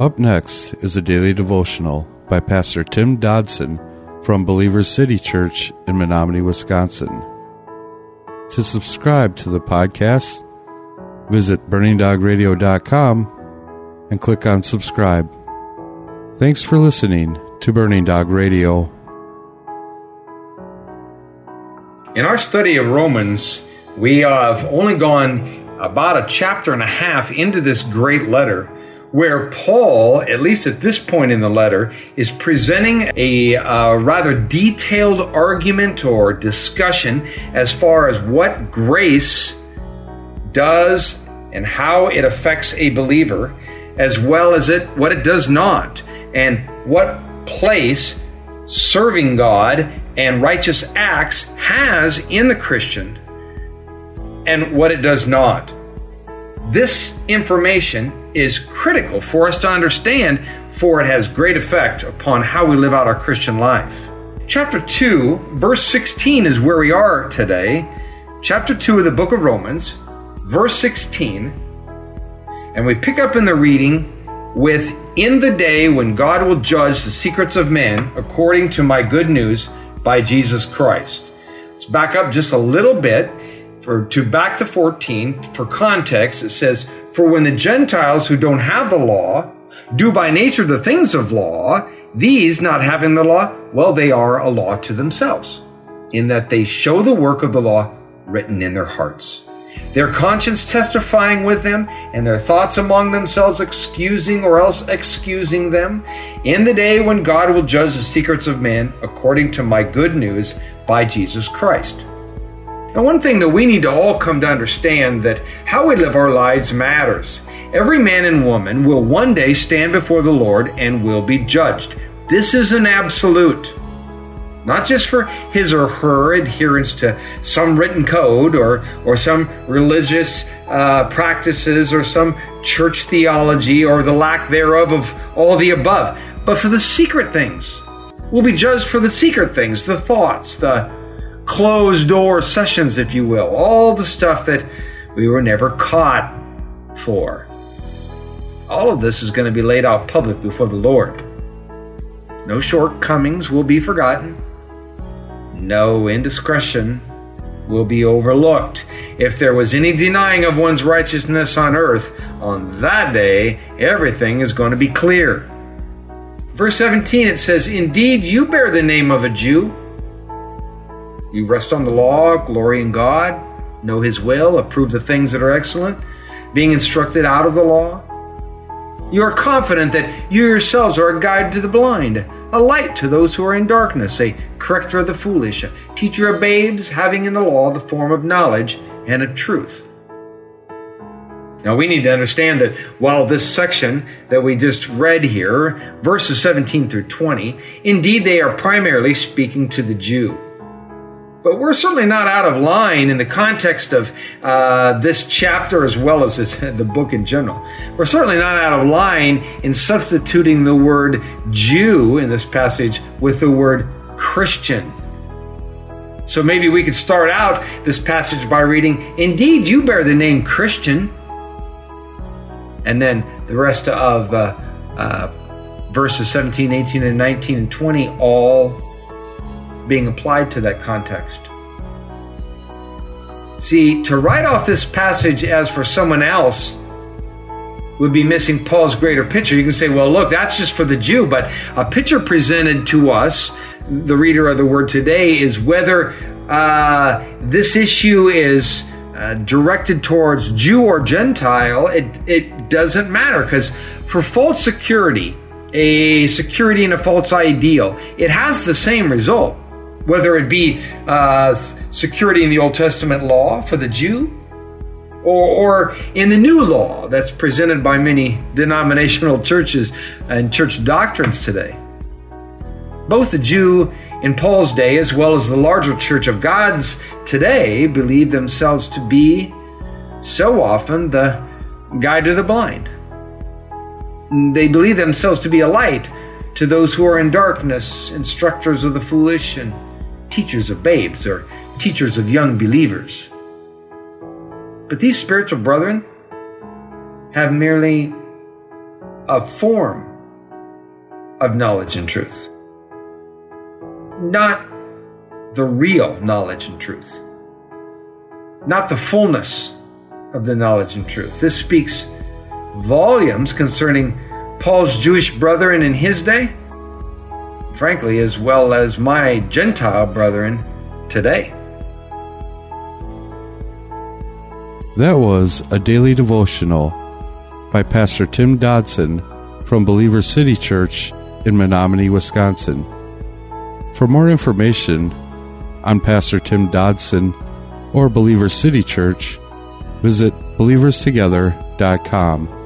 Up next is a daily devotional by Pastor Tim Dodson from Believers City Church in Menominee, Wisconsin. To subscribe to the podcast, visit burningdogradio.com and click on subscribe. Thanks for listening to Burning Dog Radio. In our study of Romans, we have only gone about a chapter and a half into this great letter where Paul, at least at this point in the letter, is presenting a uh, rather detailed argument or discussion as far as what grace does and how it affects a believer, as well as it what it does not, and what place serving God and righteous acts has in the Christian, and what it does not. This information is critical for us to understand, for it has great effect upon how we live out our Christian life. Chapter 2, verse 16 is where we are today. Chapter 2 of the book of Romans, verse 16. And we pick up in the reading with In the day when God will judge the secrets of men according to my good news by Jesus Christ. Let's back up just a little bit for to back to 14 for context it says for when the gentiles who don't have the law do by nature the things of law these not having the law well they are a law to themselves in that they show the work of the law written in their hearts. Their conscience testifying with them and their thoughts among themselves excusing or else excusing them in the day when God will judge the secrets of men according to my good news by Jesus Christ now, one thing that we need to all come to understand that how we live our lives matters. Every man and woman will one day stand before the Lord and will be judged. This is an absolute. Not just for his or her adherence to some written code or, or some religious uh, practices or some church theology or the lack thereof of all the above, but for the secret things. We'll be judged for the secret things, the thoughts, the closed door sessions, if you will, all the stuff that we were never caught for. All of this is going to be laid out public before the Lord. No shortcomings will be forgotten. No indiscretion will be overlooked. If there was any denying of one's righteousness on earth, on that day, everything is going to be clear. Verse 17 it says, Indeed, you bear the name of a Jew you rest on the law, glory in God, know His will, approve the things that are excellent, being instructed out of the law. You are confident that you yourselves are a guide to the blind, a light to those who are in darkness, a corrector of the foolish, a teacher of babes, having in the law the form of knowledge and of truth. Now we need to understand that while this section that we just read here, verses 17 through 20, indeed they are primarily speaking to the Jew. But we're certainly not out of line in the context of uh, this chapter as well as this, the book in general. We're certainly not out of line in substituting the word Jew in this passage with the word Christian. So maybe we could start out this passage by reading, Indeed, you bear the name Christian. And then the rest of uh, uh, verses 17, 18, and 19, and 20 all being applied to that context. See, to write off this passage as for someone else would be missing Paul's greater picture. You can say, well, look, that's just for the Jew, but a picture presented to us, the reader of the word today, is whether uh, this issue is uh, directed towards Jew or Gentile, it, it doesn't matter because for false security, a security in a false ideal, it has the same result whether it be uh, security in the Old Testament law for the Jew or, or in the new law that's presented by many denominational churches and church doctrines today. Both the Jew in Paul's day as well as the larger church of God's today believe themselves to be so often the guide to the blind. They believe themselves to be a light to those who are in darkness, instructors of the foolish, and teachers of babes or teachers of young believers. But these spiritual brethren have merely a form of knowledge and truth, not the real knowledge and truth, not the fullness of the knowledge and truth. This speaks volumes concerning Paul's Jewish brethren in his day, frankly, as well as my Gentile brethren today. That was a daily devotional by Pastor Tim Dodson from Believer City Church in Menominee, Wisconsin. For more information on Pastor Tim Dodson or Believer City Church, visit believerstogether.com.